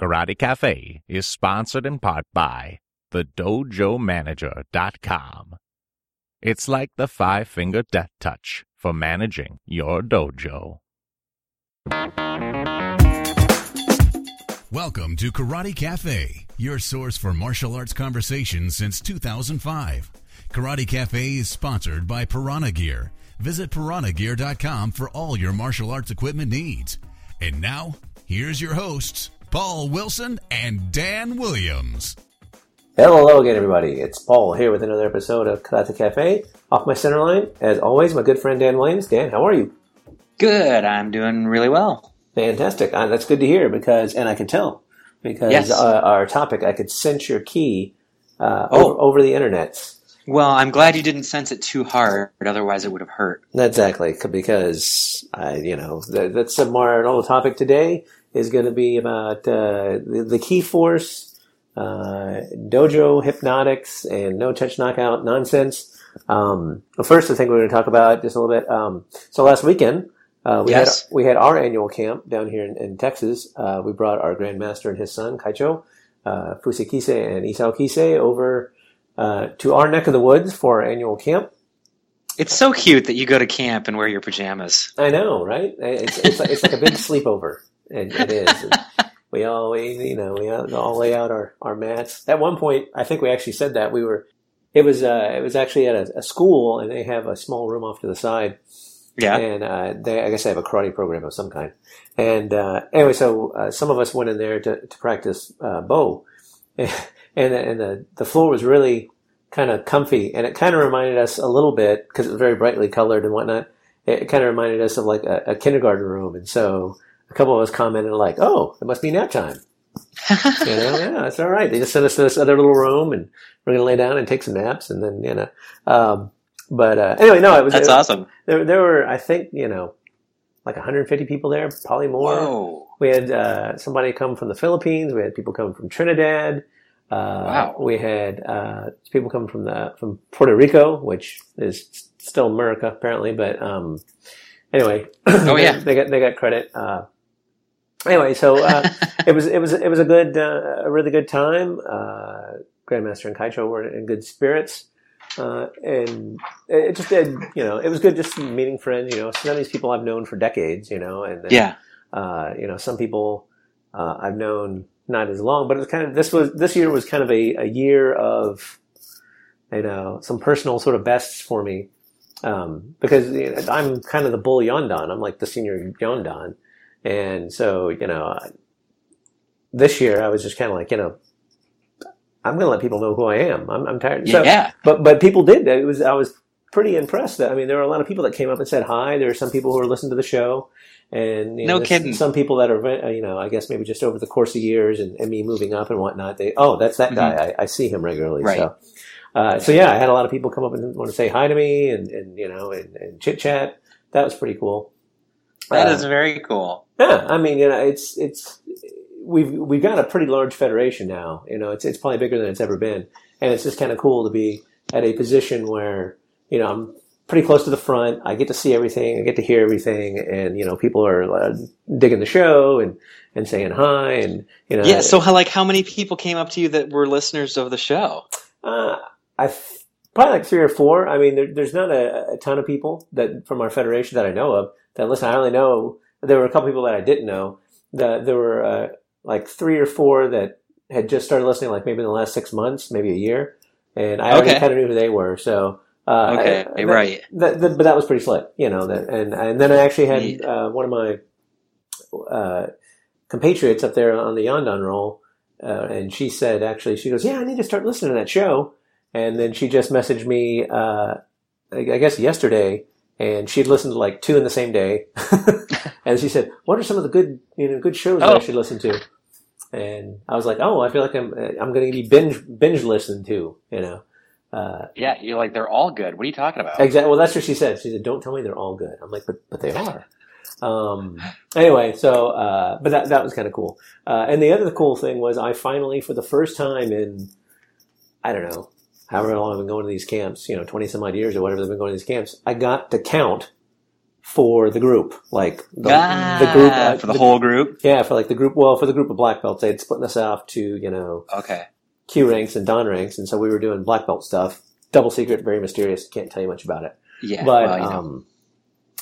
Karate Cafe is sponsored in part by TheDojoManager.com. It's like the five finger death touch for managing your dojo. Welcome to Karate Cafe, your source for martial arts conversation since 2005. Karate Cafe is sponsored by Piranha Gear. Visit piranhagear.com for all your martial arts equipment needs. And now, here's your hosts, Paul Wilson and Dan Williams. Hello again, everybody. It's Paul here with another episode of Karate Cafe. Off my center line, as always, my good friend Dan Williams. Dan, how are you? Good. I'm doing really well. Fantastic. Uh, that's good to hear because, and I can tell because Yes. uh, our topic, I could sense your ki uh, Oh. over, over the internet. Well, I'm glad you didn't sense it too hard, otherwise it would have hurt. Exactly, because I, you know, that, that's a more normal topic today is going to be about uh, the, the ki force, uh, dojo hypnotics, and no touch knockout nonsense. Um, well, first, I think we're going to talk about just a little bit. Um, so last weekend, uh, we Yes. had we had our annual camp down here in, in Texas. Uh, we brought our grandmaster and his son Kaicho, uh, Fusei Kise and Isao Kise over uh, to our neck of the woods for our annual camp. It's so cute that you go to camp and wear your pajamas. I know, right? It's, it's, like, it's like a big sleepover. It, it is. We all, we, you know, we all lay out our, our mats. At one point, I think we actually said that we were. It was uh, it was actually at a, a school, and they have a small room off to the side, Yeah. and uh, they I guess they have a karate program of some kind. And uh, anyway, so uh, some of us went in there to, to practice uh, bo, and and the the floor was really kind of comfy, and it kind of reminded us a little bit because it was very brightly colored and whatnot. It kind of reminded us of like a, a kindergarten room, and so a couple of us commented like, "Oh, it must be nap time." you know, yeah, it's all right. They just sent us to this other little room, and we're gonna lay down and take some naps, and then you know. Um, but uh, anyway, no, it was That's it- awesome. there, there were, I think, you know, like 150 people there, probably more. Whoa. We had uh, somebody come from the Philippines. We had people come from Trinidad. Uh, Wow. We had uh, people come from the from Puerto Rico, which is still America apparently. But um, anyway, Oh, they- yeah. they got they got credit. Anyway, so uh, it was it was it was a good uh, a really good time. Uh, Grandmaster and Kaicho were in good spirits. Uh, and it just did, you know, it was good just meeting friends, you know, some of these people I've known for decades, you know, and then, Yeah. uh, you know, some people uh, I've known not as long, but it was kind of this was this year was kind of a, a year of you know some personal sort of bests for me um, because I'm kind of the bull yondan. I'm like the senior yondan, and so you know this year I was just kind of like you know I'm going to let people know who I am. I'm, I'm tired. So, yeah. but but people did. It was I was pretty impressed. That I mean, there were a lot of people that came up and said hi. There are some people who are listening to the show, and you know, No kidding. Some people that are you know, I guess maybe just over the course of years and, and me moving up and whatnot. They oh, that's that guy. I, I see him regularly. Mm-hmm. Right. So. Uh, so yeah, I had a lot of people come up and want to say hi to me and, and you know and, and chit chat. That was pretty cool. That Uh, is very cool. yeah, I mean, you know, it's it's we've we've got a pretty large federation now. You know, it's it's probably bigger than it's ever been, and it's just kind of cool to be at a position where you know I'm pretty close to the front. I get to see everything, I get to hear everything, and you know, people are uh, digging the show and and saying hi, and you know, Yeah. So, how, like, how many people came up to you that were listeners of the show? Uh, I probably like three or four. I mean, there, there's not a, a ton of people that from our federation that I know of that listen. I only know there were a couple people that I didn't know. That there were uh, like three or four that had just started listening, like maybe in the last six months, maybe a year, and I already Okay. kind of knew who they were. So. Uh, Okay, I- that- right. That, that- but that was pretty slick, you know. That, and and then I actually had uh, one of my uh, compatriots up there on the Yondan roll, uh, and she said, actually, she goes, "Yeah, I need to start listening to that show." And then she just messaged me, uh, I I guess yesterday, and she'd listened to like two in the same day. and she said, "What are some of the good, you know, good shows that I Oh. should listen to?" And I was like, "Oh, I feel like I'm, I'm going to be binge binge listening to, you know." Uh, Yeah. You're like, they're all good. What are you talking about? Exactly. Well, that's what she said. She said, "Don't tell me they're all good." I'm like, "But but they are." Um, anyway, so uh, but that that was kind of cool. Uh, and the other cool thing was I finally, for the first time in I don't know however long I've been going to these camps, you know, twenty some odd years or whatever they've been going to these camps, I got to count for the group, like the, ah, the group uh, for the, whole group. Yeah, for like the group. Well, for the group of black belts, they had split us off to you know Okay. kyu ranks and dan ranks, and so we were doing black belt stuff. Double secret, very mysterious. Can't tell you much about it. Yeah. but well, um,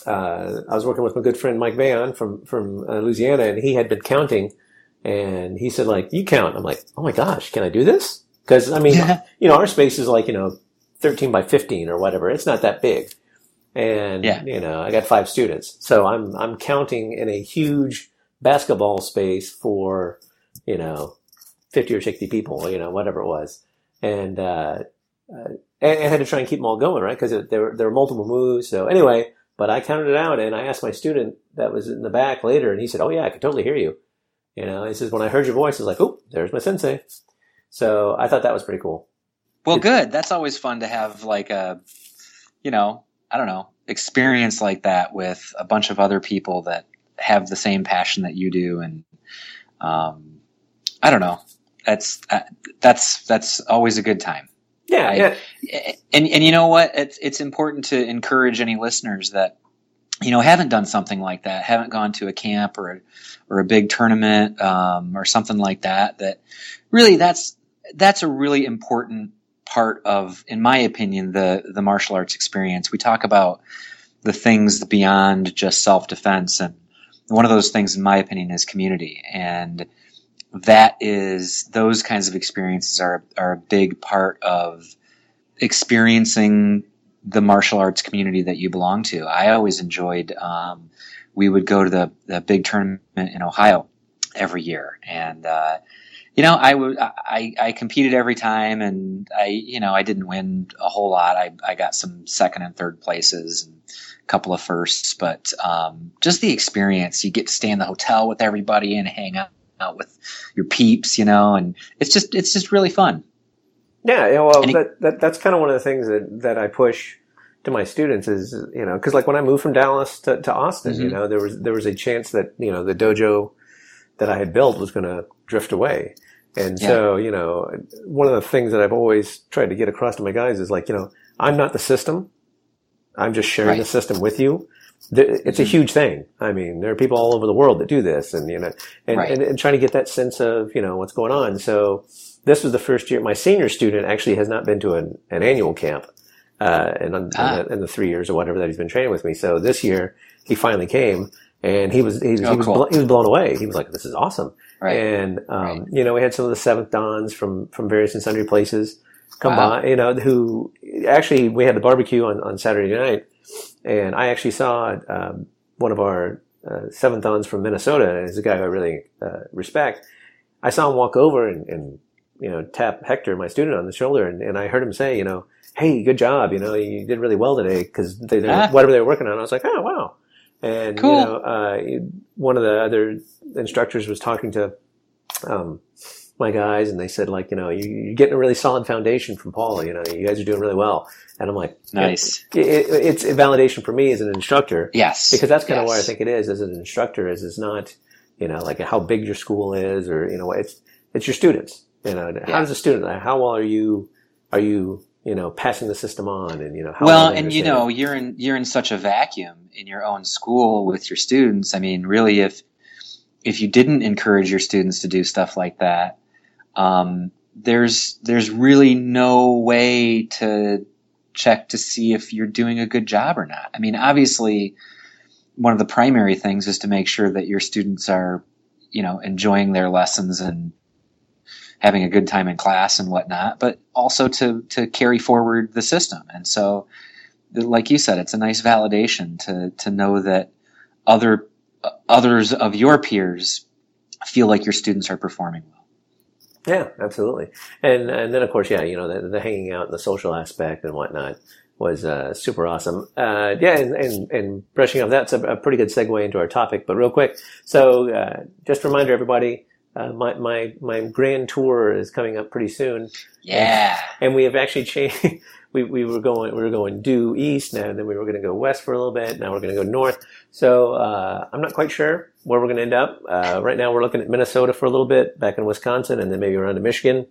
uh, I was working with my good friend Mike Bayon from from uh, Louisiana, and he had been counting, and he said like, "You count." I'm like, "Oh my gosh, can I do this?" Because I mean, you know, our space is like you know, 13 by 15 or whatever. It's not that big, and Yeah. you know, I got five students, so I'm I'm counting in a huge basketball space for you know, 50 or 60 people, you know, whatever it was, and. uh uh, and I had to try and keep them all going, right? Because there were there were multiple moves. So anyway, but I counted it out, and I asked my student that was in the back later, and he said, "Oh yeah, I could totally hear you." You know, he says when I heard your voice, I was like, "Oh, there's my sensei." So I thought that was pretty cool. Well, good. That's always fun to have like a, you know, I don't know, experience like that with a bunch of other people that have the same passion that you do, and um, I don't know. That's uh, that's that's always a good time. Yeah, I- yeah, And and you know what? It's it's important to encourage any listeners that you know haven't done something like that, haven't gone to a camp or a, or a big tournament um, or something like that. That really that's that's a really important part of, in my opinion, the the martial arts experience. We talk about the things beyond just self defense, and one of those things, in my opinion, is community and that is those kinds of experiences are are a big part of experiencing the martial arts community that you belong to. I always enjoyed. Um, we would go to the the big tournament in Ohio every year, and uh, you know, I would I, I competed every time, and I you know I didn't win a whole lot. I I got some second and third places and a couple of firsts, but um, just the experience. You get to stay in the hotel with everybody and hang out out with your peeps, you know, and it's just it's just really fun. yeah. yeah, Well, he- that, that that's kind of one of the things that that I push to my students is you know because like when I moved from Dallas to, to Austin, you Mhm. know there was there was a chance that you know the dojo that I had built was going to drift away. And so, you know, one of the things that I've always tried to get across to my guys is like, you know, I'm not the system. I'm just sharing the system with you. It's a huge thing. I mean, there are people all over the world that do this and, you know, and, Right. and, and trying to get that sense of, you know, what's going on. So this was the first year, my senior student actually has not been to an, an annual camp, uh, in, in, Ah. the, in the three years or whatever that he's been training with me. So this year he finally came and he was, he, was- Oh, he was, cool. blo- he was blown away. He was like, this is awesome. Right. And, um, Right. you know, we had some of the seventh dans from, from various and sundry places come Wow. by, you know, who actually, we had the barbecue on, on Saturday night and I actually saw, um, one of our, uh, seventh dans from Minnesota, he's a guy who I really, uh, respect. I saw him walk over and, and, you know, tap Hector, my student on the shoulder and, and I heard him say, you know, Hey, good job. You know, you did really well today because they, they Ah. whatever they were working on. I was like, Oh, wow. And, Cool. you know, uh, one of the other instructors was talking to, um, my guys and they said like, you know, you, you're getting a really solid foundation from Paul. you know, you guys are doing really well. And I'm like, Nice. it, it, it's a validation for me as an instructor Yes. because that's kind of Yes. where I think it is as an instructor is it's not, you know, like how big your school is or, you know, it's, it's your students, you know, how does a student, how well are you, are you, you know, passing the system on and, you know, how well, and you know, it? you're in you're in such a vacuum in your own school with your students. I mean, really, if if you didn't encourage your students to do stuff like that, um, there's there's really no way to check to see if you're doing a good job or not. I mean, obviously, one of the primary things is to make sure that your students are, you know, enjoying their lessons and having a good time in class and whatnot, but also to to carry forward the system. And so, like you said, it's a nice validation to to know that other others of your peers feel like your students are performing well. Yeah, absolutely. And and then of course, yeah, you know, the, the hanging out and the social aspect and whatnot was uh, super awesome. Uh, yeah, and, and and brushing off that's a, a pretty good segue into our topic. But real quick, so uh, just a reminder, everybody, uh, my my my grand tour is coming up pretty soon, Yeah. and we have actually changed. We, we were going we were going due east now, and then we were going to go west for a little bit. Now we're going to go north. So uh, I'm not quite sure where we're going to end up. Uh, right now we're looking at Minnesota for a little bit, back in Wisconsin, and then maybe around to Michigan,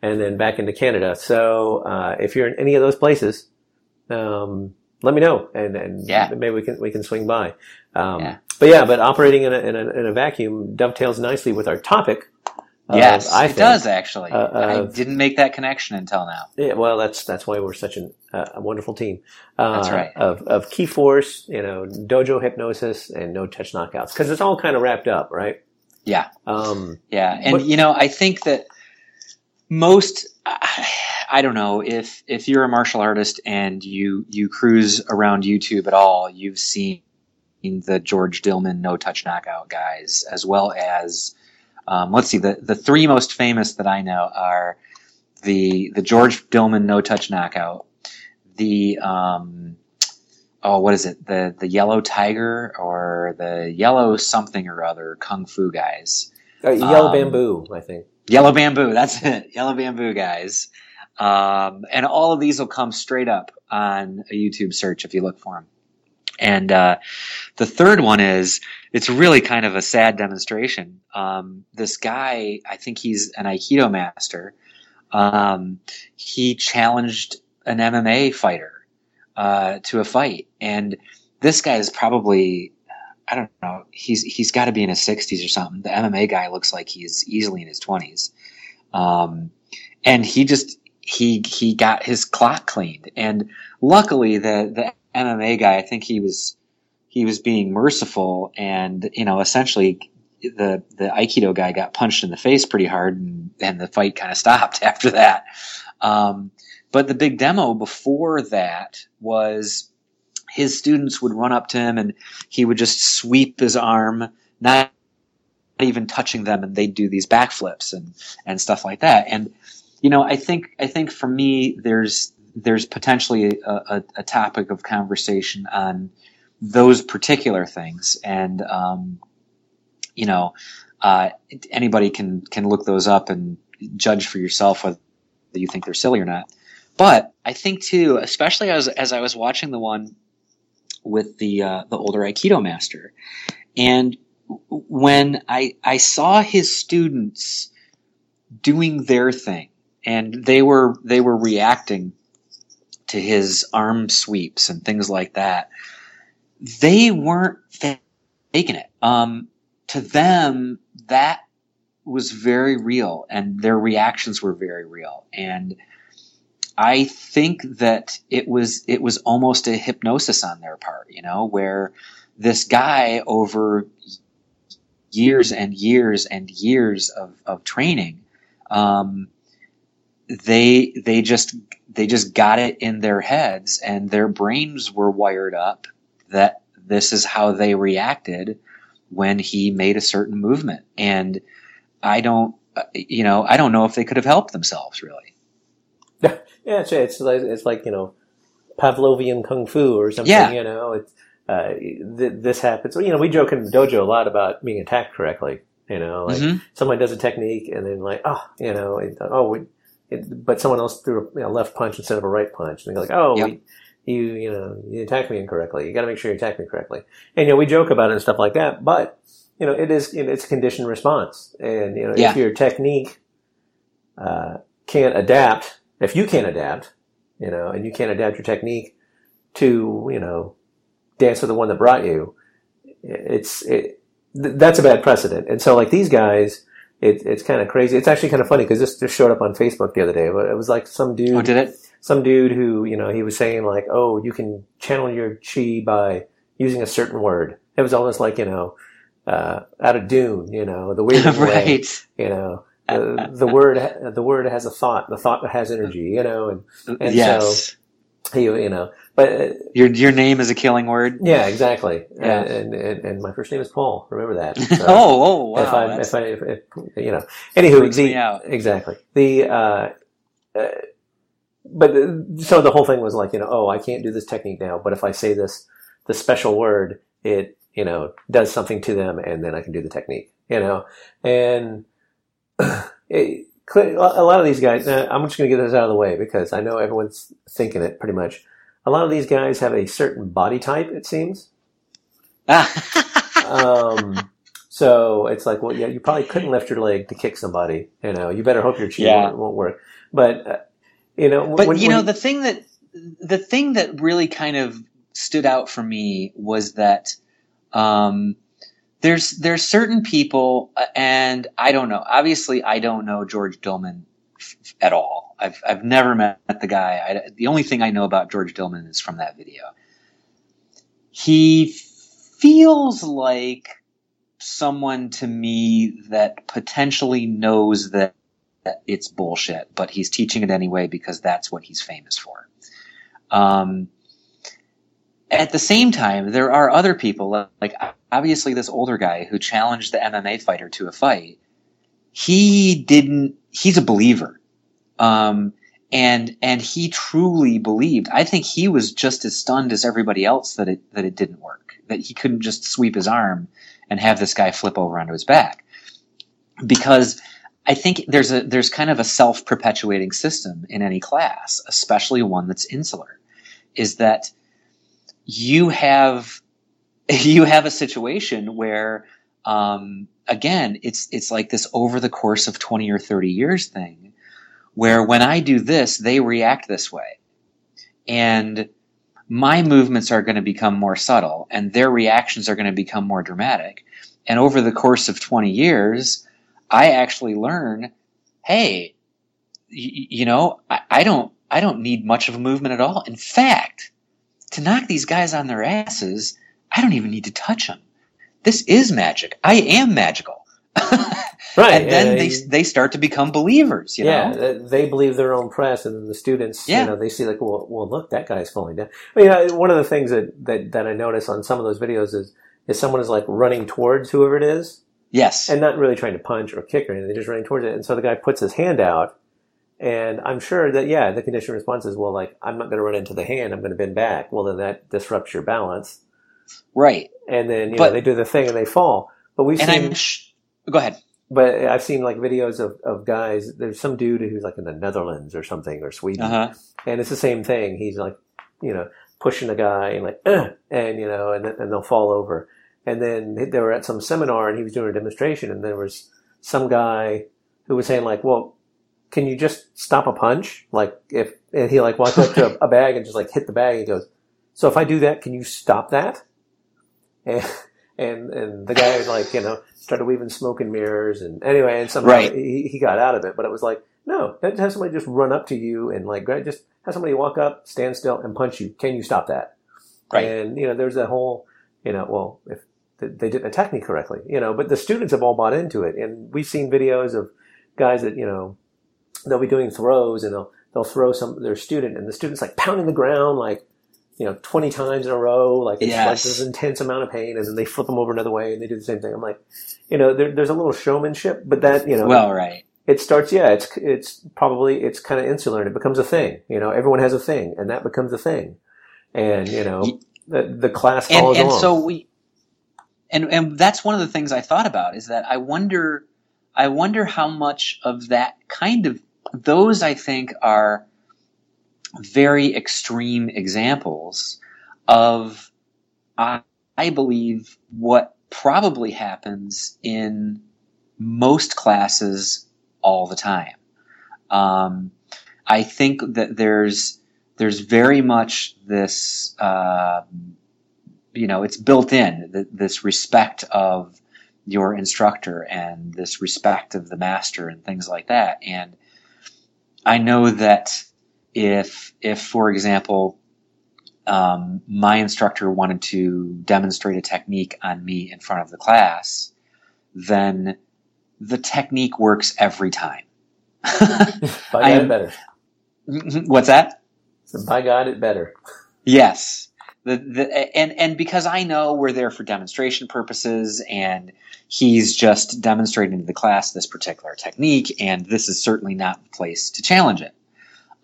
and then back into Canada. So uh, if you're in any of those places, um, let me know, and and Yeah. maybe we can we can swing by. Um, Yeah. But yeah, but operating in a, in a in a vacuum dovetails nicely with our topic. of, yes, I it think- does actually. uh, I didn't make that connection until now. Yeah, well, that's that's why we're such an, uh, a wonderful team. Uh, That's right. Of of ki force, you know, dojo hypnosis and no touch knockouts because it's all kind of wrapped up, right? Yeah. Um, Yeah, and But- you know, I think that most I don't know if if you're a martial artist and you you cruise around YouTube at all, you've seen the George Dillman no touch knockout guys, as well as um, let's see the the three most famous that I know are the the George Dillman no touch knockout, the um, oh what is it the the yellow tiger or the yellow something or other kung fu guys. uh, yellow Um, bamboo, I think. Yellow Bamboo, that's it. Yellow Bamboo guys. Um, and all of these will come straight up on a YouTube search if you look for them. And uh, the third one is it's really kind of a sad demonstration. Um, this guy, I think he's an Aikido master. Um, he challenged an MMA fighter uh, to a fight, and this guy is probably I don't know. He's he's got to be in his sixties or something. The MMA guy looks like he's easily in his twenties, um, and he just he he got his clock cleaned. And luckily, the the MMA guy, I think he was he was being merciful, and you know, essentially, the the Aikido guy got punched in the face pretty hard, and, and the fight kind of stopped after that. Um, but the big demo before that was his students would run up to him and he would just sweep his arm, not even touching them, and they'd do these backflips and and stuff like that. And you know, I think I think for me, there's there's potentially a, a, a topic of conversation on those particular things, and um, you know, uh, anybody can can look those up and judge for yourself whether you think they're silly or not. But I think too, especially as as I was watching the one with the uh, the older Aikido master, and when I I saw his students doing their thing, and they were they were reacting to his arm sweeps and things like that. They weren't faking it. Um, to them, that was very real, and their reactions were very real, and. I think that it was it was almost a hypnosis on their part, you know, where this guy over years and years and years of, of training, um, they they just they just got it in their heads and their brains were wired up that this is how they reacted when he made a certain movement, and I don't you know I don't know if they could have helped themselves really. Yeah, it's it's like it's like you know Pavlovian kung fu or something. Yeah. You know, it's uh, th- this happens. You know, we joke in the dojo a lot about being attacked correctly. You know, like Mhm. someone does a technique and then like, oh, you know, oh, we, it, but someone else threw a you know, left punch instead of a right punch, and they're like, oh, Yep. we, you, you know, you attacked me incorrectly. You got to make sure you attack me correctly. And you know, we joke about it and stuff like that, but you know, it is you know, it's a conditioned response, and you know, Yeah. if your technique uh, can't adapt, if you can't adapt, you know, and you can't adapt your technique to you know dance with the one that brought you, it's it, th- that's a bad precedent. And so like these guys, it, it's kind of crazy. It's actually kind of funny because this just showed up on Facebook the other day. But it was like some dude, Oh, did it? some dude who you know he was saying like, oh, you can channel your chi by using a certain word. It was almost like you know. Uh, out of Dune, you know, the weird way, right. you know, the, the word, the word has a thought, the thought has energy, you know, and And yes. you, you know, but uh, your your name is a killing word. yeah, exactly. Yeah. And, and and my first name is Paul. Remember that. So oh, oh, wow. if I, if I, if, if, you know, anywho, the, exactly the, uh, uh, but so the whole thing was like, you know, oh, I can't do this technique now, but if I say this, the special word, it, you know, does something to them and then I can do the technique, you know, and it, a lot of these guys, uh, I'm just going to get this out of the way because I know everyone's thinking it pretty much. A lot of these guys have a certain body type, it seems. Um, so it's like, well, yeah, you probably couldn't lift your leg to kick somebody. You know, you better hope your chi Yeah. won't, won't work. But uh, you know, but when- you know when- the thing that the thing that really kind of stood out for me was that um, there's there's certain people, uh, and I don't know. Obviously, I don't know George Dillman f- at all. I've I've never met the guy. I, the only thing I know about George Dillman is from that video. He feels like someone to me that potentially knows that, that it's bullshit, but he's teaching it anyway because that's what he's famous for. Um, at the same time, there are other people, like obviously this older guy who challenged the MMA fighter to a fight. He didn't, he's a believer. Um, and, and he truly believed. I think he was just as stunned as everybody else that it, that it didn't work, that he couldn't just sweep his arm and have this guy flip over onto his back. Because I think there's a, there's kind of a self-perpetuating system in any class, especially one that's insular, is that you have you have a situation where um, again it's it's like this over the course of 20 or 30 years thing where when i do this they react this way. And my movements are going to become more subtle and their reactions are going to become more dramatic. And over the course of 20 years i actually learn hey y- you know I, I don't i don't need much of a movement at all. In fact to knock these guys on their asses, I don't even need to touch them. This is magic. I am magical. right. And then they they start to become believers. You yeah, know? they believe their own press, and the students, Yeah. you know, they see like, well, well, look, that guy's falling down. I mean, I, one of the things that, that that I notice on some of those videos is is someone is like running towards whoever it is, Yes. and not really trying to punch or kick or anything. They're just running towards it, and so the guy puts his hand out, and I'm sure that yeah, the conditioned response is well, like I'm not going to run into the hand, I'm going to bend back. Well, then that disrupts your balance, right. and then you But- know they do the thing and they fall. But we've And seen I'm. Sh- go ahead. but I've seen like videos of, of guys. There's some dude who's like in the Netherlands or something or Sweden, Uh huh. and it's the same thing. He's like, you know, pushing a guy and like, "Ugh," and you know, and and they'll fall over. And then they were at some seminar and he was doing a demonstration, and there was some guy who was saying like, well, can you just stop a punch? Like if and he like walks up to a, a bag and just like hit the bag. He goes, so if I do that, can you stop that? And and and the guy like you know started weaving smoke and mirrors and anyway and somehow Right. he, he got out of it. But it was like no, have somebody just run up to you and like just have somebody walk up, stand still, and punch you. Can you stop that? Right. And you know, there's that whole you know, well, if they didn't attack me correctly, you know, but the students have all bought into it, and we've seen videos of guys that you know they'll be doing throws and they'll they'll throw some their student and the student's like pounding the ground like you know 20 times in a row like it's like this intense amount of pain and then they flip them over another way and they do the same thing. I'm like you know there, there's a little showmanship but that you know Well, right. it starts yeah it's it's probably it's kind of insular and it becomes a thing. You know everyone has a thing and that becomes a thing. And you know the, the class and follows and so we and and that's one of the things I thought about is that I wonder I wonder how much of that kind of those I think are very extreme examples of I, I believe what probably happens in most classes all the time. Um, I think that there's there's very much this uh, you know it's built in th- this respect of your instructor and this respect of the master and things like that and i know that if if for example um, my instructor wanted to demonstrate a technique on me in front of the class then the technique works every time by god better what's that so by god it better Yes. The, the, and, and because I know we're there for demonstration purposes and he's just demonstrating to the class this particular technique and this is certainly not the place to challenge it.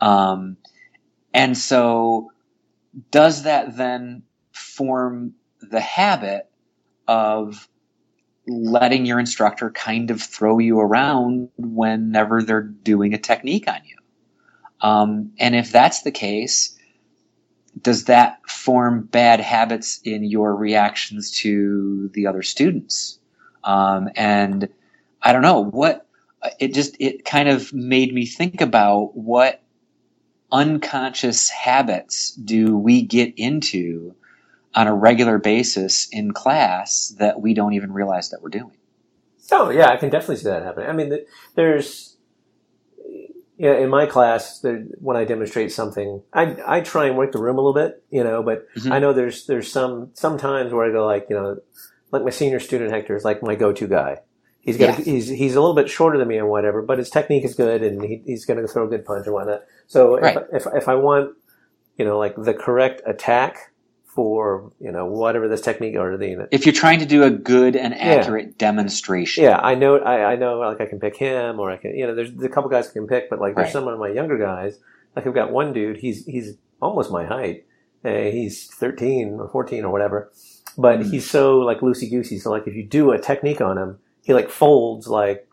Um, and so does that then form the habit of letting your instructor kind of throw you around whenever they're doing a technique on you? Um, and if that's the case, does that form bad habits in your reactions to the other students? Um, and I don't know what it just it kind of made me think about what unconscious habits do we get into on a regular basis in class that we don't even realize that we're doing. Oh yeah, I can definitely see that happening. I mean, there's yeah, in my class, when I demonstrate something, I I try and work the room a little bit, you know. But mm-hmm. I know there's there's some sometimes where I go like, you know, like my senior student Hector is like my go-to guy. He's got yeah. he's he's a little bit shorter than me and whatever, but his technique is good and he, he's going to throw a good punch and whatnot. So right. if, if if I want, you know, like the correct attack for you know whatever this technique or the if you're trying to do a good and accurate yeah. demonstration yeah i know I, I, know like i can pick him or i can you know there's, a couple guys I can pick but like there's right. some of my younger guys like i've got one dude he's he's almost my height uh, he's 13 or 14 or whatever but mm. he's so like loosey goosey so like if you do a technique on him he like folds like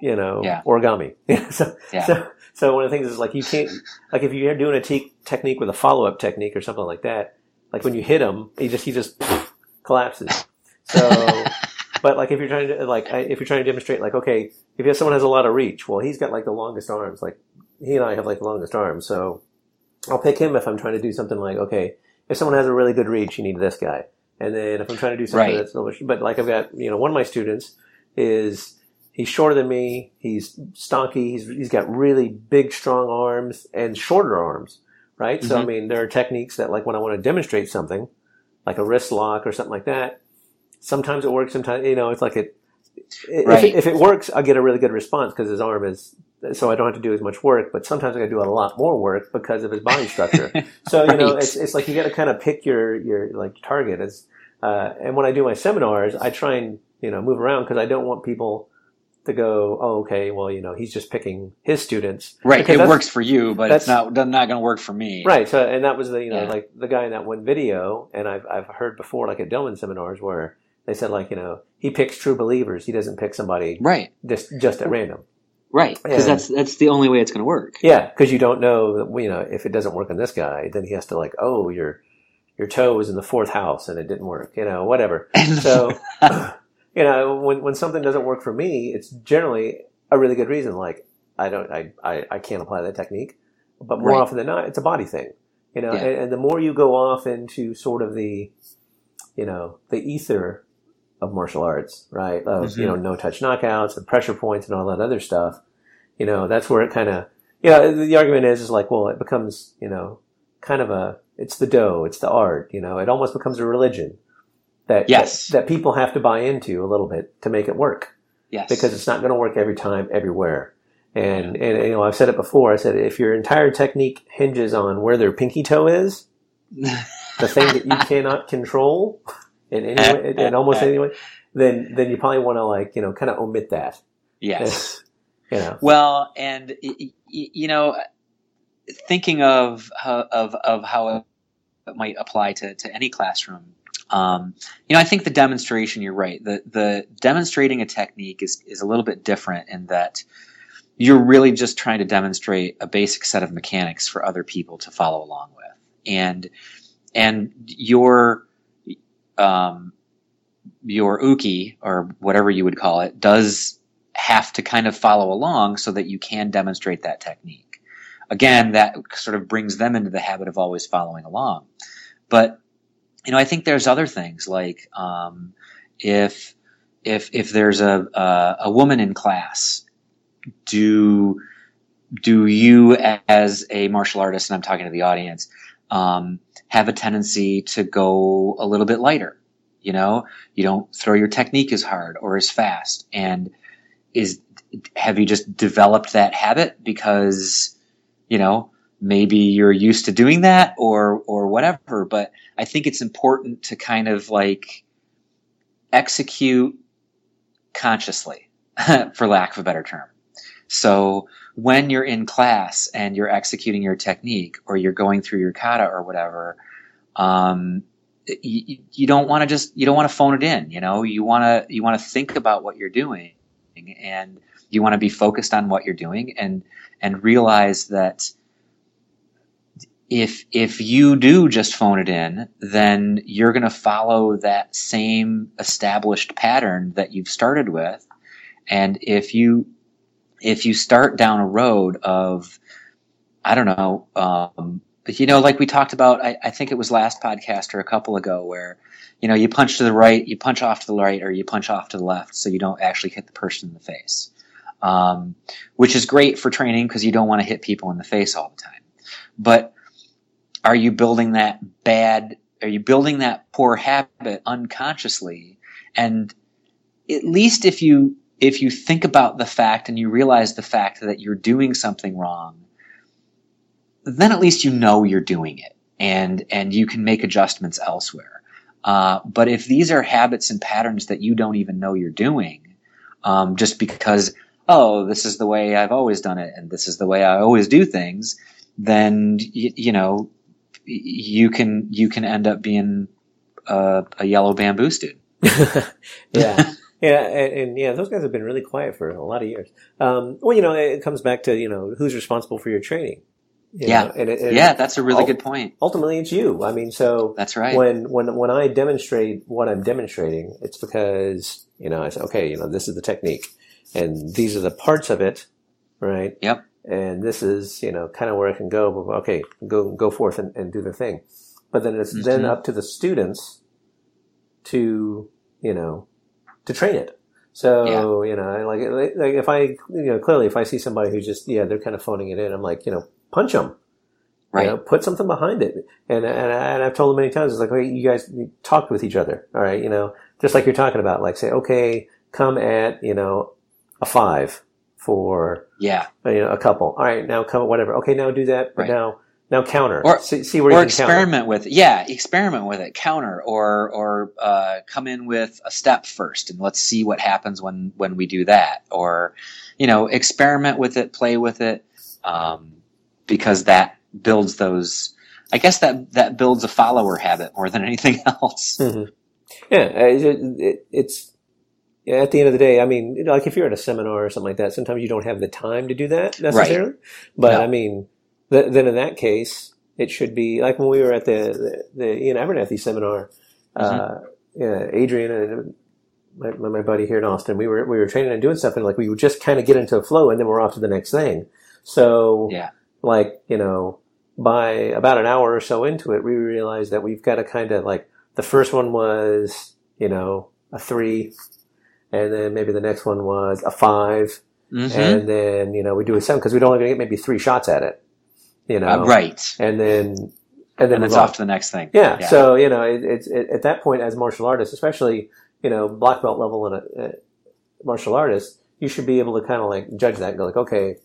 you know yeah. origami so, yeah. so so one of the things is like you can't like if you're doing a te- technique with a follow-up technique or something like that like when you hit him, he just he just collapses. So, but like if you're trying to like if you're trying to demonstrate like okay, if you have someone has a lot of reach, well he's got like the longest arms. Like he and I have like the longest arms, so I'll pick him if I'm trying to do something like okay, if someone has a really good reach, you need this guy. And then if I'm trying to do something right. that's a little bit, but like I've got you know one of my students is he's shorter than me. He's stocky. He's he's got really big, strong arms and shorter arms right? Mm-hmm. So, I mm-hmm. mean, there are techniques that, like, when I want to demonstrate something, like a wrist lock or something like that, sometimes it works. Sometimes, you know, it's like it. Right. If, it, if it works, I get a really good response because his arm is so I don't have to do as much work. But sometimes I got to do a lot more work because of his body structure. so you know, it's it's like you got to kind of pick your your like target. As uh, and when I do my seminars, I try and you know move around because I don't want people to go, oh, okay, well, you know, he's just picking his students. Right. Because it works for you, but it's not not going to work for me. Right. So, and that was the, you know, yeah. like the guy in that one video, and I've, I've heard before, like at Dillman seminars where they said, like, you know, he picks true believers. He doesn't pick somebody right just, just at random. Right. Because that's, that's the only way it's going to work. Yeah. Because you don't know that, you know, if it doesn't work on this guy, then he has to like, oh, your, your toe was in the fourth house and it didn't work, you know, whatever. So, you know, when, when something doesn't work for me, it's generally a really good reason. Like, I don't, I, I, I can't apply that technique. But more right. often than not, it's a body thing. You know, yeah. and, and, the more you go off into sort of the, you know, the ether of martial arts, right? Of, mm-hmm. you know, no touch knockouts and pressure points and all that other stuff, you know, that's where it kind of, you know, the argument is, is like, well, it becomes, you know, kind of a, it's the dough, it's the art, you know, it almost becomes a religion that, yes. that, that people have to buy into a little bit to make it work. Yes. Because it's not going to work every time, everywhere. And, and, you know, I've said it before. I said, if your entire technique hinges on where their pinky toe is, the thing that you cannot control in any way, in almost any way, then, then you probably want to like, you know, kind of omit that. Yes. you know. Well, and, you know, thinking of, of, of how it might apply to, to any classroom um, you know, I think the demonstration, you're right. The, the demonstrating a technique is, is a little bit different in that you're really just trying to demonstrate a basic set of mechanics for other people to follow along with. And, and your, um, your uke or whatever you would call it does have to kind of follow along so that you can demonstrate that technique. Again, that sort of brings them into the habit of always following along. But you know, I think there's other things like um, if if if there's a, a, a woman in class, do do you as a martial artist, and I'm talking to the audience, um, have a tendency to go a little bit lighter? You know, you don't throw your technique as hard or as fast, and is have you just developed that habit because you know maybe you're used to doing that or or whatever but i think it's important to kind of like execute consciously for lack of a better term. So when you're in class and you're executing your technique or you're going through your kata or whatever um, you, you don't want to just you don't want to phone it in you know? You want to you want to think about what you're doing and you want to be focused on what you're doing and and realize that if if you do just phone it in, then you're going to follow that same established pattern that you've started with. And if you if you start down a road of I don't know, um, you know, like we talked about, I, I think it was last podcast or a couple ago where, you know, you punch to the right, you punch off to the right, or you punch off to the left, so you don't actually hit the person in the face. Um, which is great for training because you don't want to hit people in the face all the time. But are you building that bad? Are you building that poor habit unconsciously? And at least if you if you think about the fact and you realize the fact that you're doing something wrong, then at least you know you're doing it and and you can make adjustments elsewhere. Uh, but if these are habits and patterns that you don't even know you're doing, um, just because oh this is the way I've always done it and this is the way I always do things, then y- you know you can you can end up being a, a yellow bamboo student. yeah. Yeah, and, and, yeah, those guys have been really quiet for a lot of years. Um, well, you know, it comes back to you know who's responsible for your training. You yeah, know, and it, and yeah, that's a really good point. Ultimately, it's you. I mean, so that's right. When when when I demonstrate what I'm demonstrating, it's because you know I say, okay, you know, this is the technique, and these are the parts of it, right? Yep. And this is you know kind of where I can go. But okay, go go forth and, and do the thing. But then it's mm-hmm. then up to the students to you know to train it. So yeah. you know, like like if I you know clearly if I see somebody who's just yeah they're kind of phoning it in, I'm like you know punch them, right? You know, put something behind it. And and and I've told them many times it's like okay, you guys talk with each other, all right? You know, just like you're talking about, like say okay, come at you know a five for yeah you know a couple. All right, now come whatever. Okay, now do that, but right. now now counter or see, see where or you experiment counter. with it. Yeah, experiment with it. Counter or or uh, come in with a step first, and let's see what happens when when we do that. Or you know, experiment with it, play with it, um, because that builds those. I guess that that builds a follower habit more than anything else. Mm-hmm. Yeah, it, it, it's at the end of the day, I mean, you know, like if you're at a seminar or something like that, sometimes you don't have the time to do that necessarily. Right. But no. I mean th- then in that case, it should be like when we were at the the, the Iain Abernethy seminar. Mm-hmm. Uh, yeah, Adrian and my, my buddy here in Austin, we were we were training and doing stuff, and like we would just kind of get into a flow, and then we're off to the next thing. So, yeah, like you know, by about an hour or so into it, we realized that we've got to kind of like the first one was you know a three, and then maybe the next one was a 5 mm-hmm. and then you know we do a seven because we'd only going to get maybe three shots at it you know, uh, right? And then and then and it's off to the next thing. Yeah. yeah. So you know, it, it's it, at that point as martial artists, especially you know black belt level in a, a martial artist, you should be able to kind of like judge that and go like, okay,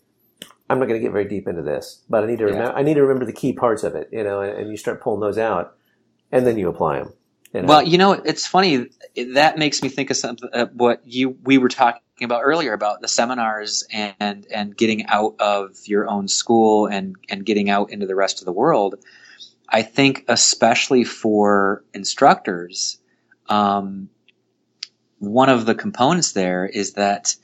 I'm not going to get very deep into this, but I need to remember. I need to remember the key parts of it, you know, and, and you start pulling those out, and then you apply them. You know? Well, you know, it's funny. That makes me think of something. Uh, what you we were talking about earlier about the seminars and and getting out of your own school and and getting out into the rest of the world. I think, especially for instructors, um, one of the components there is that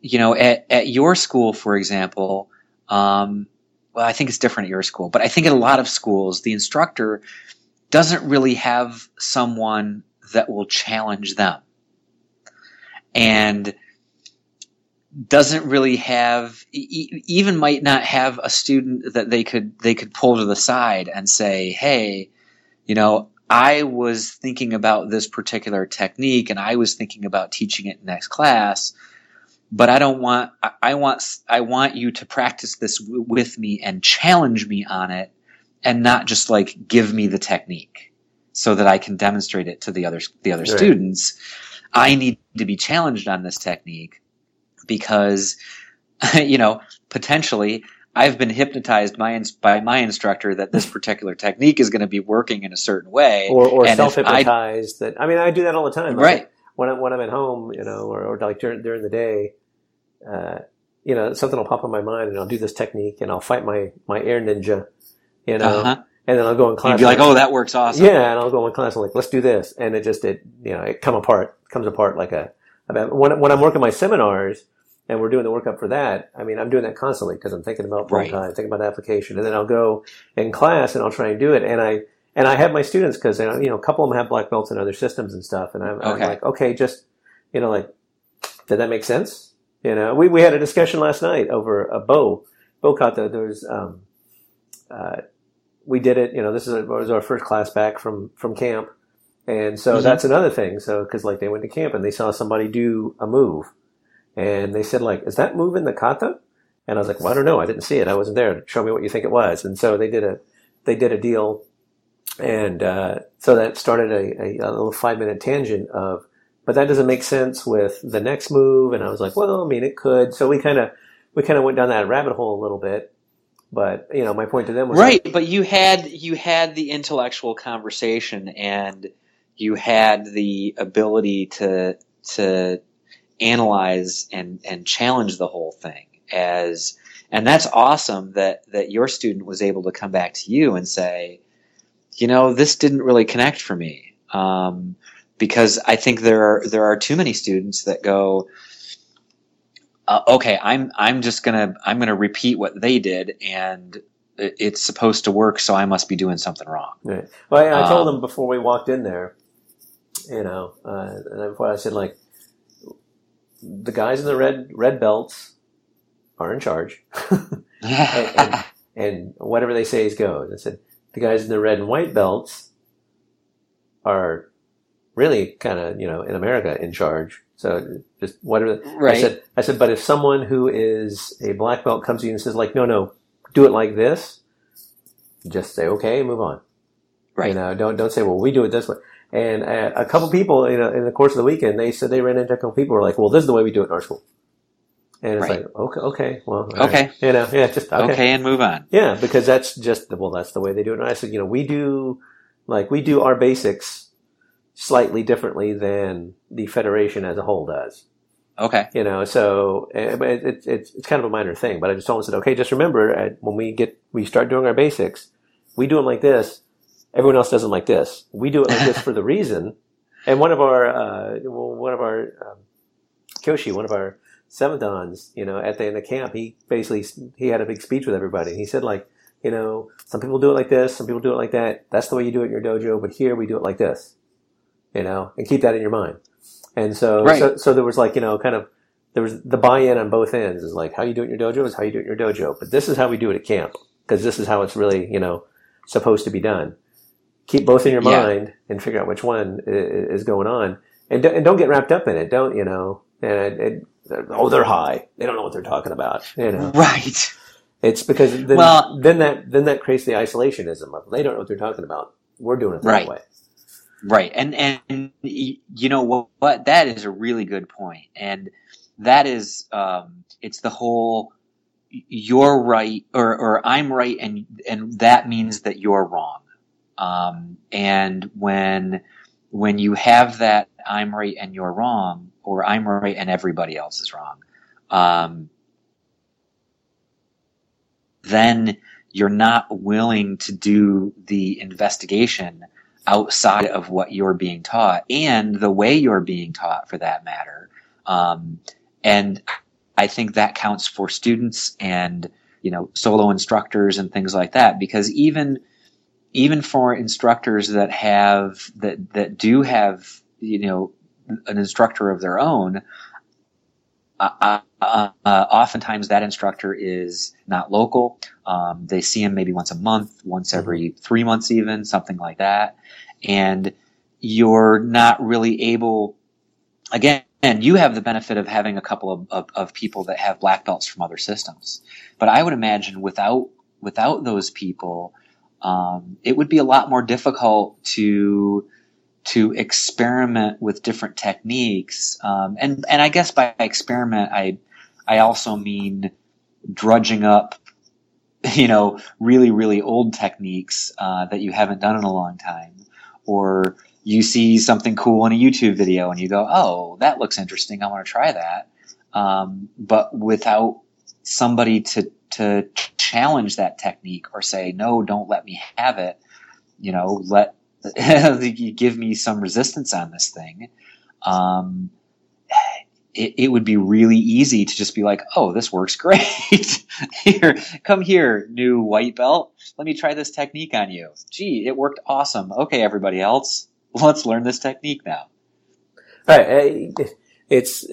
you know at, at your school, for example. Um, well, I think it's different at your school, but I think at a lot of schools, the instructor doesn't really have someone that will challenge them and doesn't really have even might not have a student that they could they could pull to the side and say hey you know i was thinking about this particular technique and i was thinking about teaching it next class but i don't want i want i want you to practice this with me and challenge me on it and not just like give me the technique so that I can demonstrate it to the other the other right. students. I need to be challenged on this technique because you know potentially I've been hypnotized by, by my instructor that this particular technique is going to be working in a certain way, or, or self hypnotized. That I mean, I do that all the time. Like right when I'm when I'm at home, you know, or, or like during during the day, uh, you know, something will pop in my mind, and I'll do this technique, and I'll fight my my air ninja, you know. Uh-huh. And then I'll go in class. You'd be like, "Oh, that works awesome." Yeah, and I'll go in class and like, "Let's do this," and it just it you know it come apart comes apart like a when when I'm working my seminars and we're doing the workup for that. I mean, I'm doing that constantly because I'm thinking about right. time, thinking about application, and then I'll go in class and I'll try and do it, and I and I have my students because you know a couple of them have black belts in other systems and stuff, and I'm, okay. I'm like, okay, just you know, like, did that make sense? You know, we we had a discussion last night over a bo. Bo the, there was um, uh, we did it. You know, this is a, was our first class back from from camp, and so Mhm. that's another thing. So because like they went to camp and they saw somebody do a move, and they said like, "Is that move in the kata?" And I was like, "Well, I don't know. I didn't see it. I wasn't there. Show me what you think it was." And so they did a they did a deal, and uh, so that started a, a, a little five minute tangent of, but that doesn't make sense with the next move. And I was like, well, I mean, it could. So we kind of we kind of went down that rabbit hole a little bit. But you know, my point to them was right like, but you had you had the intellectual conversation and you had the ability to to analyze and and challenge the whole thing as and that's awesome that that your student was able to come back to you and say you know this didn't really connect for me um, because I think there are there are too many students that go uh, okay I'm I'm just gonna I'm gonna repeat what they did and it's supposed to work, so I must be doing something wrong. Right. Well, I, I told Um, them before we walked in there, you know, uh, and before I said like, the guys in the red red belts are in charge, and, and, and whatever they say is goes. I said the guys in the red and white belts are really kind of you know in America in charge. So just whatever. Right. I said, I said, but if someone who is a black belt comes to you and says like, no, no, do it like this, just say okay, move on. Right. You know, don't don't say, well, we do it this way. And uh, a couple people, you know, in the course of the weekend, they said they ran into a couple people who were like, well, this is the way we do it in our school. And it's Right. like, okay, okay, well, Okay. right. you know, yeah, just okay. okay. and move on. Yeah, because that's just well, that's the way they do it. And I said, you know, we do like we do our basics slightly differently than the federation as a whole does. Okay. You know, so but it, it, it's it's kind of a minor thing. But I just told them, said, okay, just remember uh, when we get we start doing our basics, we do them like this. Everyone else does them like this. We do it like this for the reason. And one of our uh, one of our um, Kyoshi, one of our seventh dans, you know, at the end of camp, he basically he had a big speech with everybody. He said like, you know, some people do it like this, some people do it like that. That's the way you do it in your dojo, but here we do it like this. You know, and keep that in your mind. And so, Right. so, so there was like, you know, kind of, there was the buy-in on both ends is like how you do it in your dojo is how you do it in your dojo. But this is how we do it at camp because this is how it's really, you know, supposed to be done. Keep both in your Yeah. mind and figure out which one is going on. And don't, and don't get wrapped up in it. Don't, you know, and, and oh, they're high. They don't know what they're talking about. You know, Right. it's because then, Well- then that, then that creates the isolationism of they don't know what they're talking about. We're doing it that Right. way. Right. And and you know what, what? That is a really good point. And that is um, it's the whole you're right or or I'm right and and that means that you're wrong. Um, and when when you have that I'm right and you're wrong or I'm right and everybody else is wrong. Um, then you're not willing to do the investigation outside of what you're being taught and the way you're being taught for that matter. Um, and I think that counts for students and, you know, solo instructors and things like that because even, even for instructors that have, that, that do have, you know, an instructor of their own, uh, uh, uh, oftentimes that instructor is not local. Um, they see him maybe once a month, once every three months, even something like that. And you're not really able, again, and you have the benefit of having a couple of, of, of people that have black belts from other systems. But I would imagine without, without those people, um, it would be a lot more difficult to, to experiment with different techniques. Um, and, and I guess by experiment, I, I also mean drudging up, you know, really, really old techniques, uh, that you haven't done in a long time. Or you see something cool in a YouTube video and you go, oh, that looks interesting. I want to try that. Um, but without somebody to, to challenge that technique or say, no, don't let me have it, you know, let, you give me some resistance on this thing. Um, it, it would be really easy to just be like, oh, this works great. here, come here, new white belt. Let me try this technique on you. Gee, it worked awesome. Okay, everybody else, let's learn this technique now. Right. It's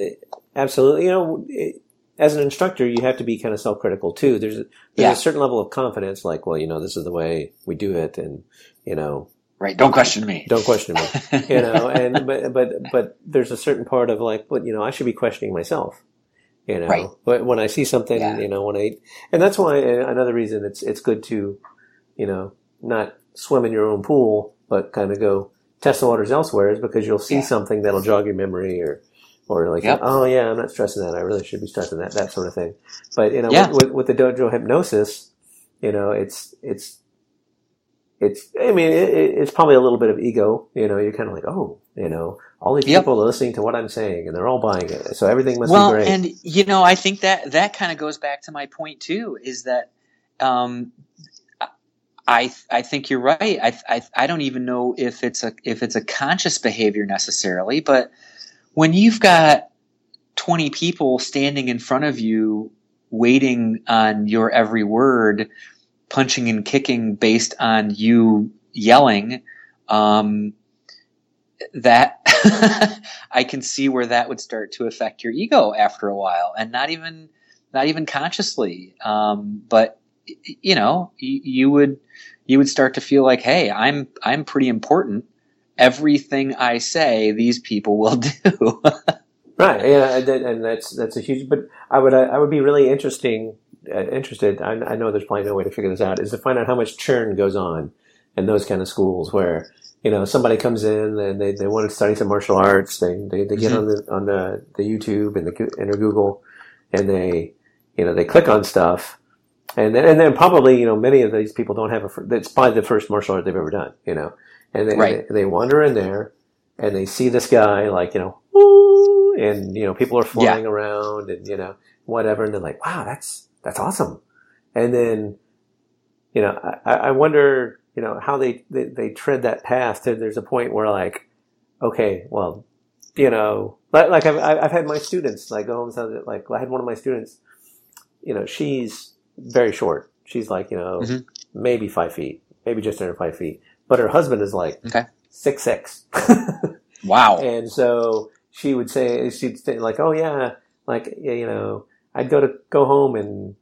absolutely, you know, it, as an instructor, you have to be kind of self-critical too. There's a, there's Yeah. a certain level of confidence, like, well, you know, this is the way we do it, and you know, Right. Don't question me. don't question me, you know. And but but but there's a certain part of like, but you know, I should be questioning myself, you know. Right. But when I see something, Yeah. you know, when I and that's why uh, another reason it's it's good to, you know, not swim in your own pool, but kind of go test the waters elsewhere, is because you'll see Yeah. something that'll jog your memory or. Or like, Yep. oh yeah, I'm not stressing that. I really should be stressing that, that sort of thing. But you know, Yeah. with, with, with the dojo hypnosis, you know, it's it's it's. I mean, it, it- it's probably a little bit of ego. You know, you're kind of like, oh, you know, all these Yep. people are listening to what I'm saying, and they're all buying it, so everything must well, be great. and you know, I think that that kind of goes back to my point too. Is that um, I I think you're right. I, I I don't even know if it's a if it's a conscious behavior necessarily, but when you've got 20 people standing in front of you waiting on your every word, punching and kicking based on you yelling, um, that I can see where that would start to affect your ego after a while, and not even not even consciously. Um, but you know, you, would you would start to feel like, hey, I'm I'm pretty important. Everything I say, these people will do. Right. Yeah, and, that's that's a huge. But I would I would be really interesting interested. I, I know there's probably no way to figure this out. Is to find out how much churn goes on in those kind of schools where you know somebody comes in and they, they want to study some martial arts. They they, they get Mhm. on the on the, the YouTube and the and the Google and they you know they click on stuff. And then, and then probably, you know, many of these people don't have a, it's probably the first martial art they've ever done, you know, and they, Right. they, they wander in there and they see this guy like, you know, and you know people are flying around and you know whatever and they're like wow that's that's awesome and then you know i, I wonder you know how they, they they tread that path to there's a point where like okay well you know like, like I've, I've had my students like go home and them, like i had one of my students you know she's very short she's like you know Mhm. maybe five feet maybe just under five feet but her husband is like Okay. six six wow. and so she would say, she'd say like, oh yeah, like, you know, I'd go to go home and,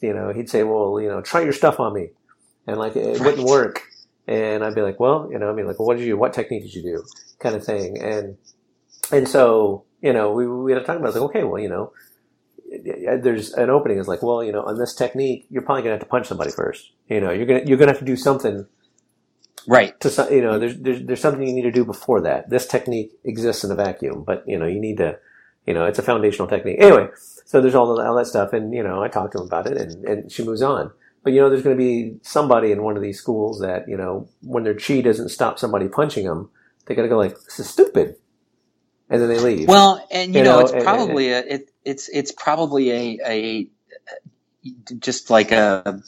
you know, he'd say, well, you know, try your stuff on me. And like, it wouldn't work. And I'd be like, well, you know, I mean, like, well, what did you, what technique did you do? Kind of thing. And, and so, you know, we, we had to talk about it. Like, okay, well, you know, there's an opening. It's like, well, you know, on this technique, you're probably gonna have to punch somebody first. You know, you're gonna, you're gonna have to do something Right. to you know, there's, there's there's something you need to do before that. This technique exists in a vacuum, but you know, you need to, you know, it's a foundational technique. Anyway, so there's all, the, all that stuff, and you know, I talked to him about it, and and she moves on. But you know, there's going to be somebody in one of these schools that you know, when their chi doesn't stop somebody punching them, they got to go like, this is stupid, and then they leave. Well, and you, You know, know, it's and- probably a it, it's it's probably a a just like a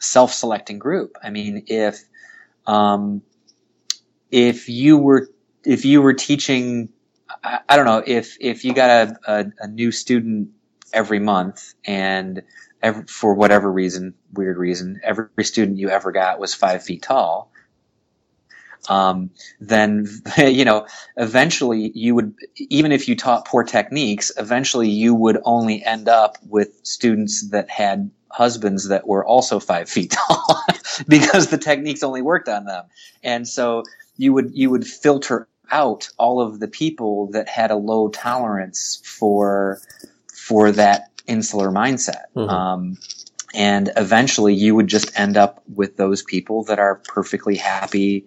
self-selecting group. I mean, if um, if you were if you were teaching, I, I don't know, if if you got a, a, a new student every month and every, for whatever reason, weird reason, every student you ever got was five feet tall. Um, then you know eventually you would even if you taught poor techniques eventually you would only end up with students that had husbands that were also five feet tall because the techniques only worked on them and so you would you would filter out all of the people that had a low tolerance for for that insular mindset Mhm. um, and eventually you would just end up with those people that are perfectly happy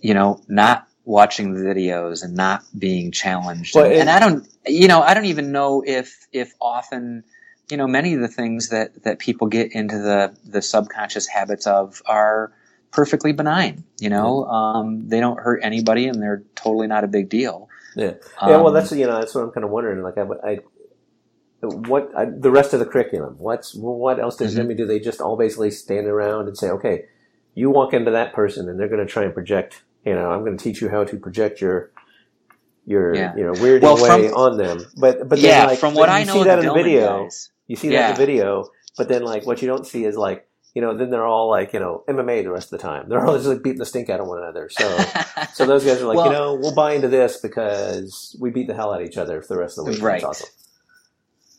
you know, not watching the videos and not being challenged. Well, and, it- and I don't, you know, I don't even know if, if often, you know, many of the things that, that people get into the, the subconscious habits of are perfectly benign, you know, um, they don't hurt anybody and they're totally not a big deal. yeah, yeah. Well, Um, that's you know, that's what I'm kind of wondering. Like, I, I what I, the rest of the curriculum? What's what else does Mhm. I mean? Do they just all basically stand around and say, okay, you walk into that person and they're going to try and project. You know, I'm going to teach you how to project your your Yeah. you know weirding Well, from- way on them. But but yeah, like, from what you I know see that the in the Dillman video. guys, You see that in the video, but then like what you don't see is like you know then they're all like you know MMA the rest of the time. They're all just like beating the stink out of one another. So so those guys are like Well- you know we'll buy into this because we beat the hell out of each other for the rest of the week. Right. Awesome.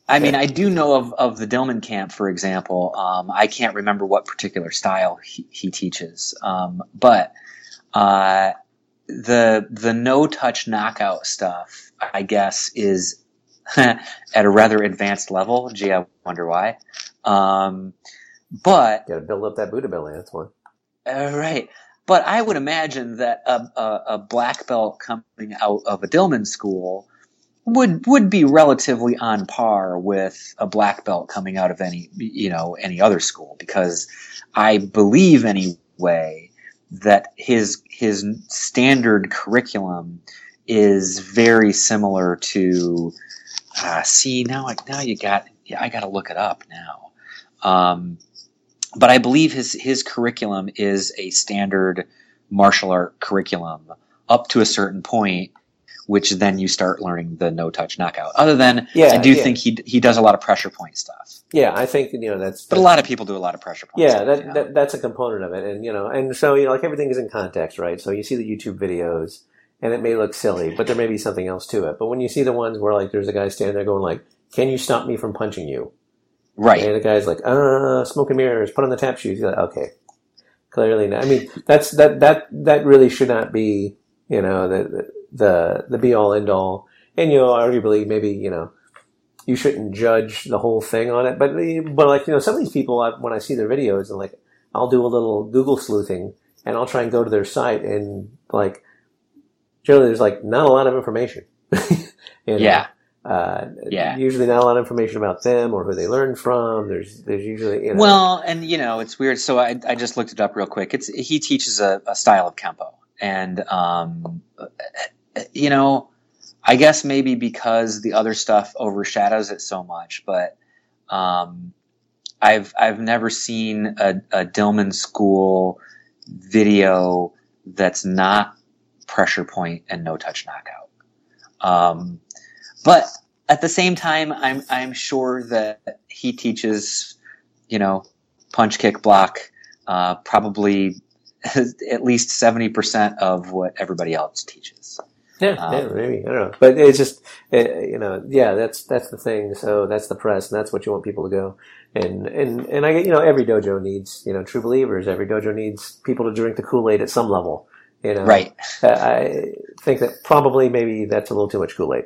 I mean, I do know of, of the Dillman camp, for example. Um, I can't remember what particular style he, he teaches, um, but uh, the the no touch knockout stuff, I guess, is at a rather advanced level. Gee, I wonder why. Um, but Got to build up that Buddha belly. That's one. uh, right. But I would imagine that a, a, a black belt coming out of a Dillman school would would be relatively on par with a black belt coming out of any you know any other school because I believe anyway that his his standard curriculum is very similar to uh, see now I now you got yeah I got to look it up now um, but I believe his his curriculum is a standard martial art curriculum up to a certain point, which then you start learning the no touch knockout. Other than Yeah, I do yeah. think he he does a lot of pressure point stuff, Yeah, I think you know that's. but a lot of people do a lot of pressure point. Yeah, stuff, that, you know? that that's a component of it, and you know, and so you know, like everything is in context, right? So you see the YouTube videos, and it may look silly, but there may be something else to it. But when you see the ones where like there's a guy standing there going like, "Can you stop me from punching you?" Right. And the guy's like, "Uh, smoke and mirrors, put on the tap shoes." You're like, okay, clearly not. I mean, that's that that that really should not be, you know, the the the be all end all. And you know, arguably, maybe you know, you shouldn't judge the whole thing on it. But but like you know, some of these people, when I see their videos, and like, I'll do a little Google sleuthing, and I'll try and go to their site, and like, generally, there's like not a lot of information. You know? Yeah. Uh, Yeah. Usually, not a lot of information about them or who they learned from. There's there's usually you know. Well, and you know, it's weird. So I, I just looked it up real quick. It's he teaches a, a style of kempo, and um, you know, I guess maybe because the other stuff overshadows it so much, but um, I've I've never seen a, a Dillman school video that's not pressure point and no touch knockout. Um, but at the same time, I'm I'm sure that he teaches, you know, punch, kick, block, uh, probably at least seventy percent of what everybody else teaches. Yeah, Um, yeah, maybe I don't know, but it's just uh, you know, yeah, that's that's the thing. So that's the press, and that's what you want people to go. And and and I get you know every dojo needs you know true believers. Every dojo needs people to drink the Kool Aid at some level. You know, Right. I think that probably maybe that's a little too much Kool Aid.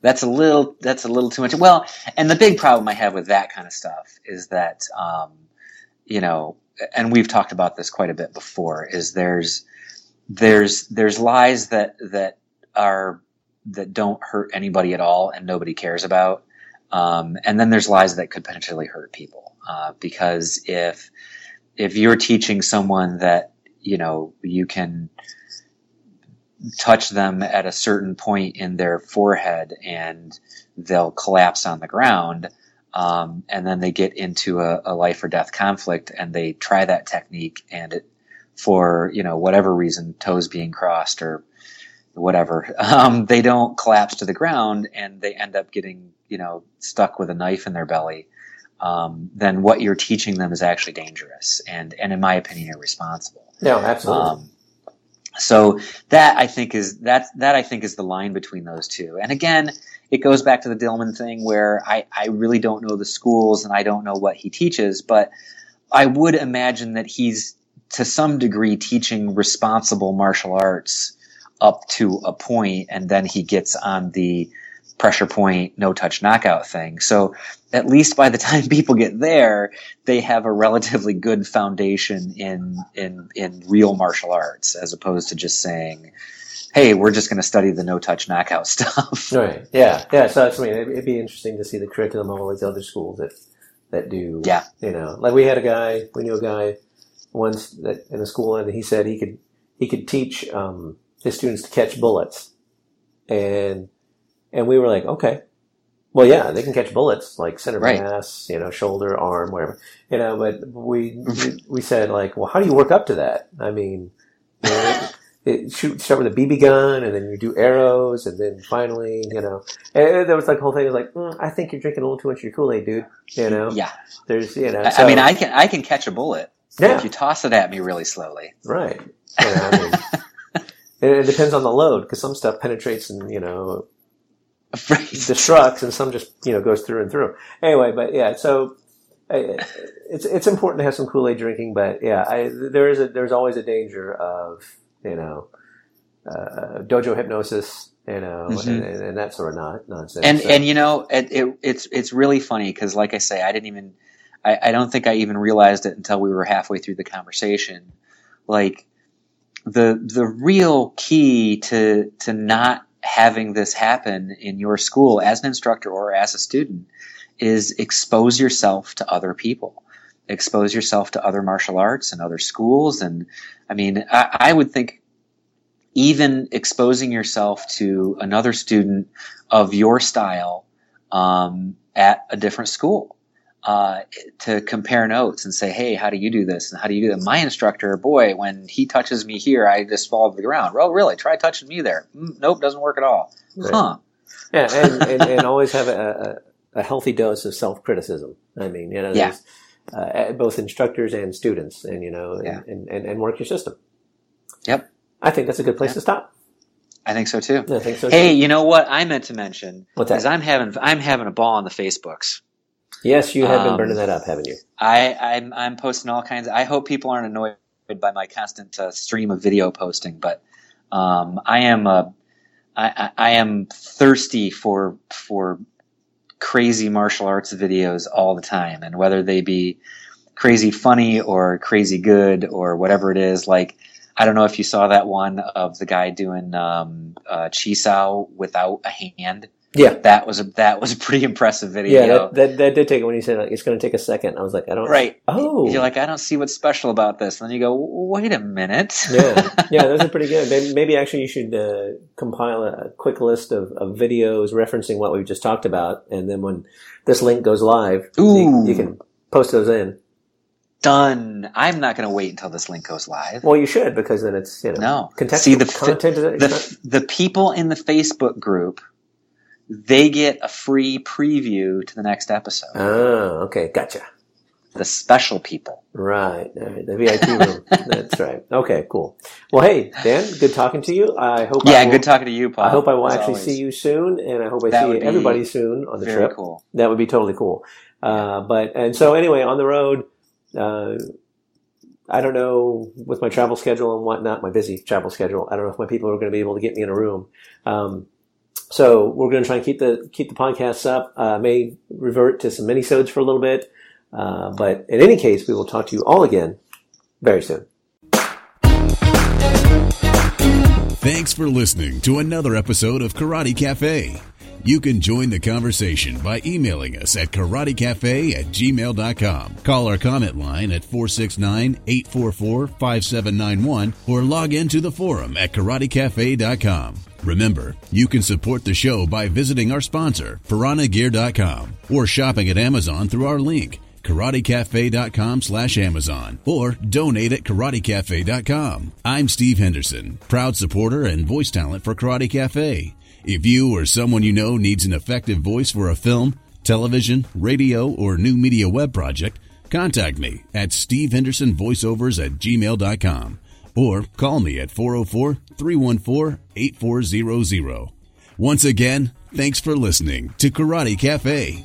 That's a little. That's a little too much. Well, and the big problem I have with that kind of stuff is that, um, you know, and we've talked about this quite a bit before. Is there's there's there's lies that that are that don't hurt anybody at all and nobody cares about, um, and then there's lies that could potentially hurt people uh, because if if you're teaching someone that you know you can touch them at a certain point in their forehead and they'll collapse on the ground. Um, and then they get into a, a life or death conflict and they try that technique and it, for, you know, whatever reason, toes being crossed or whatever, um, they don't collapse to the ground and they end up getting, you know, stuck with a knife in their belly. Um, then what you're teaching them is actually dangerous and, and in my opinion, irresponsible. No, absolutely. So that I think is that that I think is the line between those two. And again, it goes back to the Dillman thing where I, I really don't know the schools and I don't know what he teaches, but I would imagine that he's to some degree teaching responsible martial arts up to a point and then he gets on the pressure point, no touch knockout thing. So at least by the time people get there, they have a relatively good foundation in in in real martial arts, as opposed to just saying, "Hey, we're just going to study the no touch knockout stuff." Right. Yeah. Yeah. So that's, I mean, it'd, it'd be interesting to see the curriculum of all these other schools that that do. Yeah. You know, like we had a guy, we knew a guy once that in a school, and he said he could he could teach um, his students to catch bullets, and and we were like, okay, well, yeah, they can catch bullets like center Right. mass, you know, shoulder, arm, whatever, you know. But we we, we said like, well, how do you work up to that? I mean. You know, it, shoot, start with a BB gun, and then you do arrows, and then finally, you know, and there was like the whole thing was like, mm, I think you're drinking a little too much of your Kool Aid, dude. You know, Yeah, there's, you know, I, so- I mean, I can I can catch a bullet yeah, if you toss it at me really slowly. right. You know, I mean, it, it depends on the load because some stuff penetrates and you know, Right. destructs and some just you know goes through and through. Anyway, but yeah, so it's it's important to have some Kool Aid drinking, but yeah, I, there is a there's always a danger of you know uh, dojo hypnosis, you know, Mhm. and, and, and that sort of non- nonsense. and So- and you know it, it, it's it's really funny because like i say i didn't even I, I don't think i even realized it until we were halfway through the conversation like the the real key to to not having this happen in your school as an instructor or as a student is expose yourself to other people. Expose yourself to other martial arts and other schools. And i mean i, I would think even exposing yourself to another student of your style um, at a different school uh, to compare notes and say, hey, how do you do this? And how do you do that? My instructor, boy, when he touches me here, I just fall to the ground. Well, really? Try touching me there. Mm, nope, doesn't work at all. Right. Huh. yeah, and, and, and always have a, a, a healthy dose of self criticism. I mean, you know, Yeah. uh, both instructors and students, and you know, and, Yeah. and, and, and work your system. Yep. I think that's a good place Yeah. to stop. I think so too. I think so. Hey, too. you know what I meant to mention What's that? is I'm having I'm having a ball on the Facebooks. Yes, you have been um, burning that up, haven't you? I, I'm I'm posting all kinds. Of, I hope people aren't annoyed by my constant uh, stream of video posting, but um, I am uh, I, I I am thirsty for for crazy martial arts videos all the time, and whether they be crazy funny or crazy good or whatever it is, like. I don't know if you saw that one of the guy doing um, uh, without a hand. Yeah. That was a that was a pretty impressive video. Yeah, that, that, that did take it when you said like, it's going to take a second. I was like, I don't. Right. Oh. You're like, I don't see what's special about this. And then you go, wait a minute. yeah, yeah, those are pretty good. Maybe, maybe actually you should uh, compile a quick list of, of videos referencing what we've just talked about, and then when this link goes live, you, you can post those in. Done. I'm not going to wait until this link goes live. Well, you should because then it's you know No. contextual See, the content. The, the people in the Facebook group, they get a free preview to the next episode. oh, okay, gotcha. the special people. Right, all right, the VIP room. That's right. Okay, cool. Well, hey, Dan, good talking to you. I hope. I Yeah, will, good talking to you, Paul. I hope I will actually always. see you soon, and I hope I That see everybody soon on the Very trip. cool. That would be totally cool. Uh, but and so anyway, on the road, uh, I don't know with my travel schedule and whatnot, my busy travel schedule. I don't know if my people are going to be able to get me in a room. Um, so we're going to try and keep the keep the podcasts up. Uh, may revert to some minisodes for a little bit, uh, but in any case, we will talk to you all again very soon. Thanks for listening to another episode of Karate Cafe. You can join the conversation by emailing us at karatecafe at gmail.com. Call our comment line at 469-844-5791 or log into the forum at karatecafe.com. Remember, you can support the show by visiting our sponsor, piranhagear.com, or shopping at Amazon through our link, karatecafe.com slash Amazon, or donate at karatecafe.com. I'm Steve Henderson, proud supporter and voice talent for Karate Cafe. If you or someone you know needs an effective voice for a film, television, radio, or new media web project, contact me at stevehendersonvoiceovers at gmail.com or call me at 404-314-8400. Once again, thanks for listening to Karate Cafe.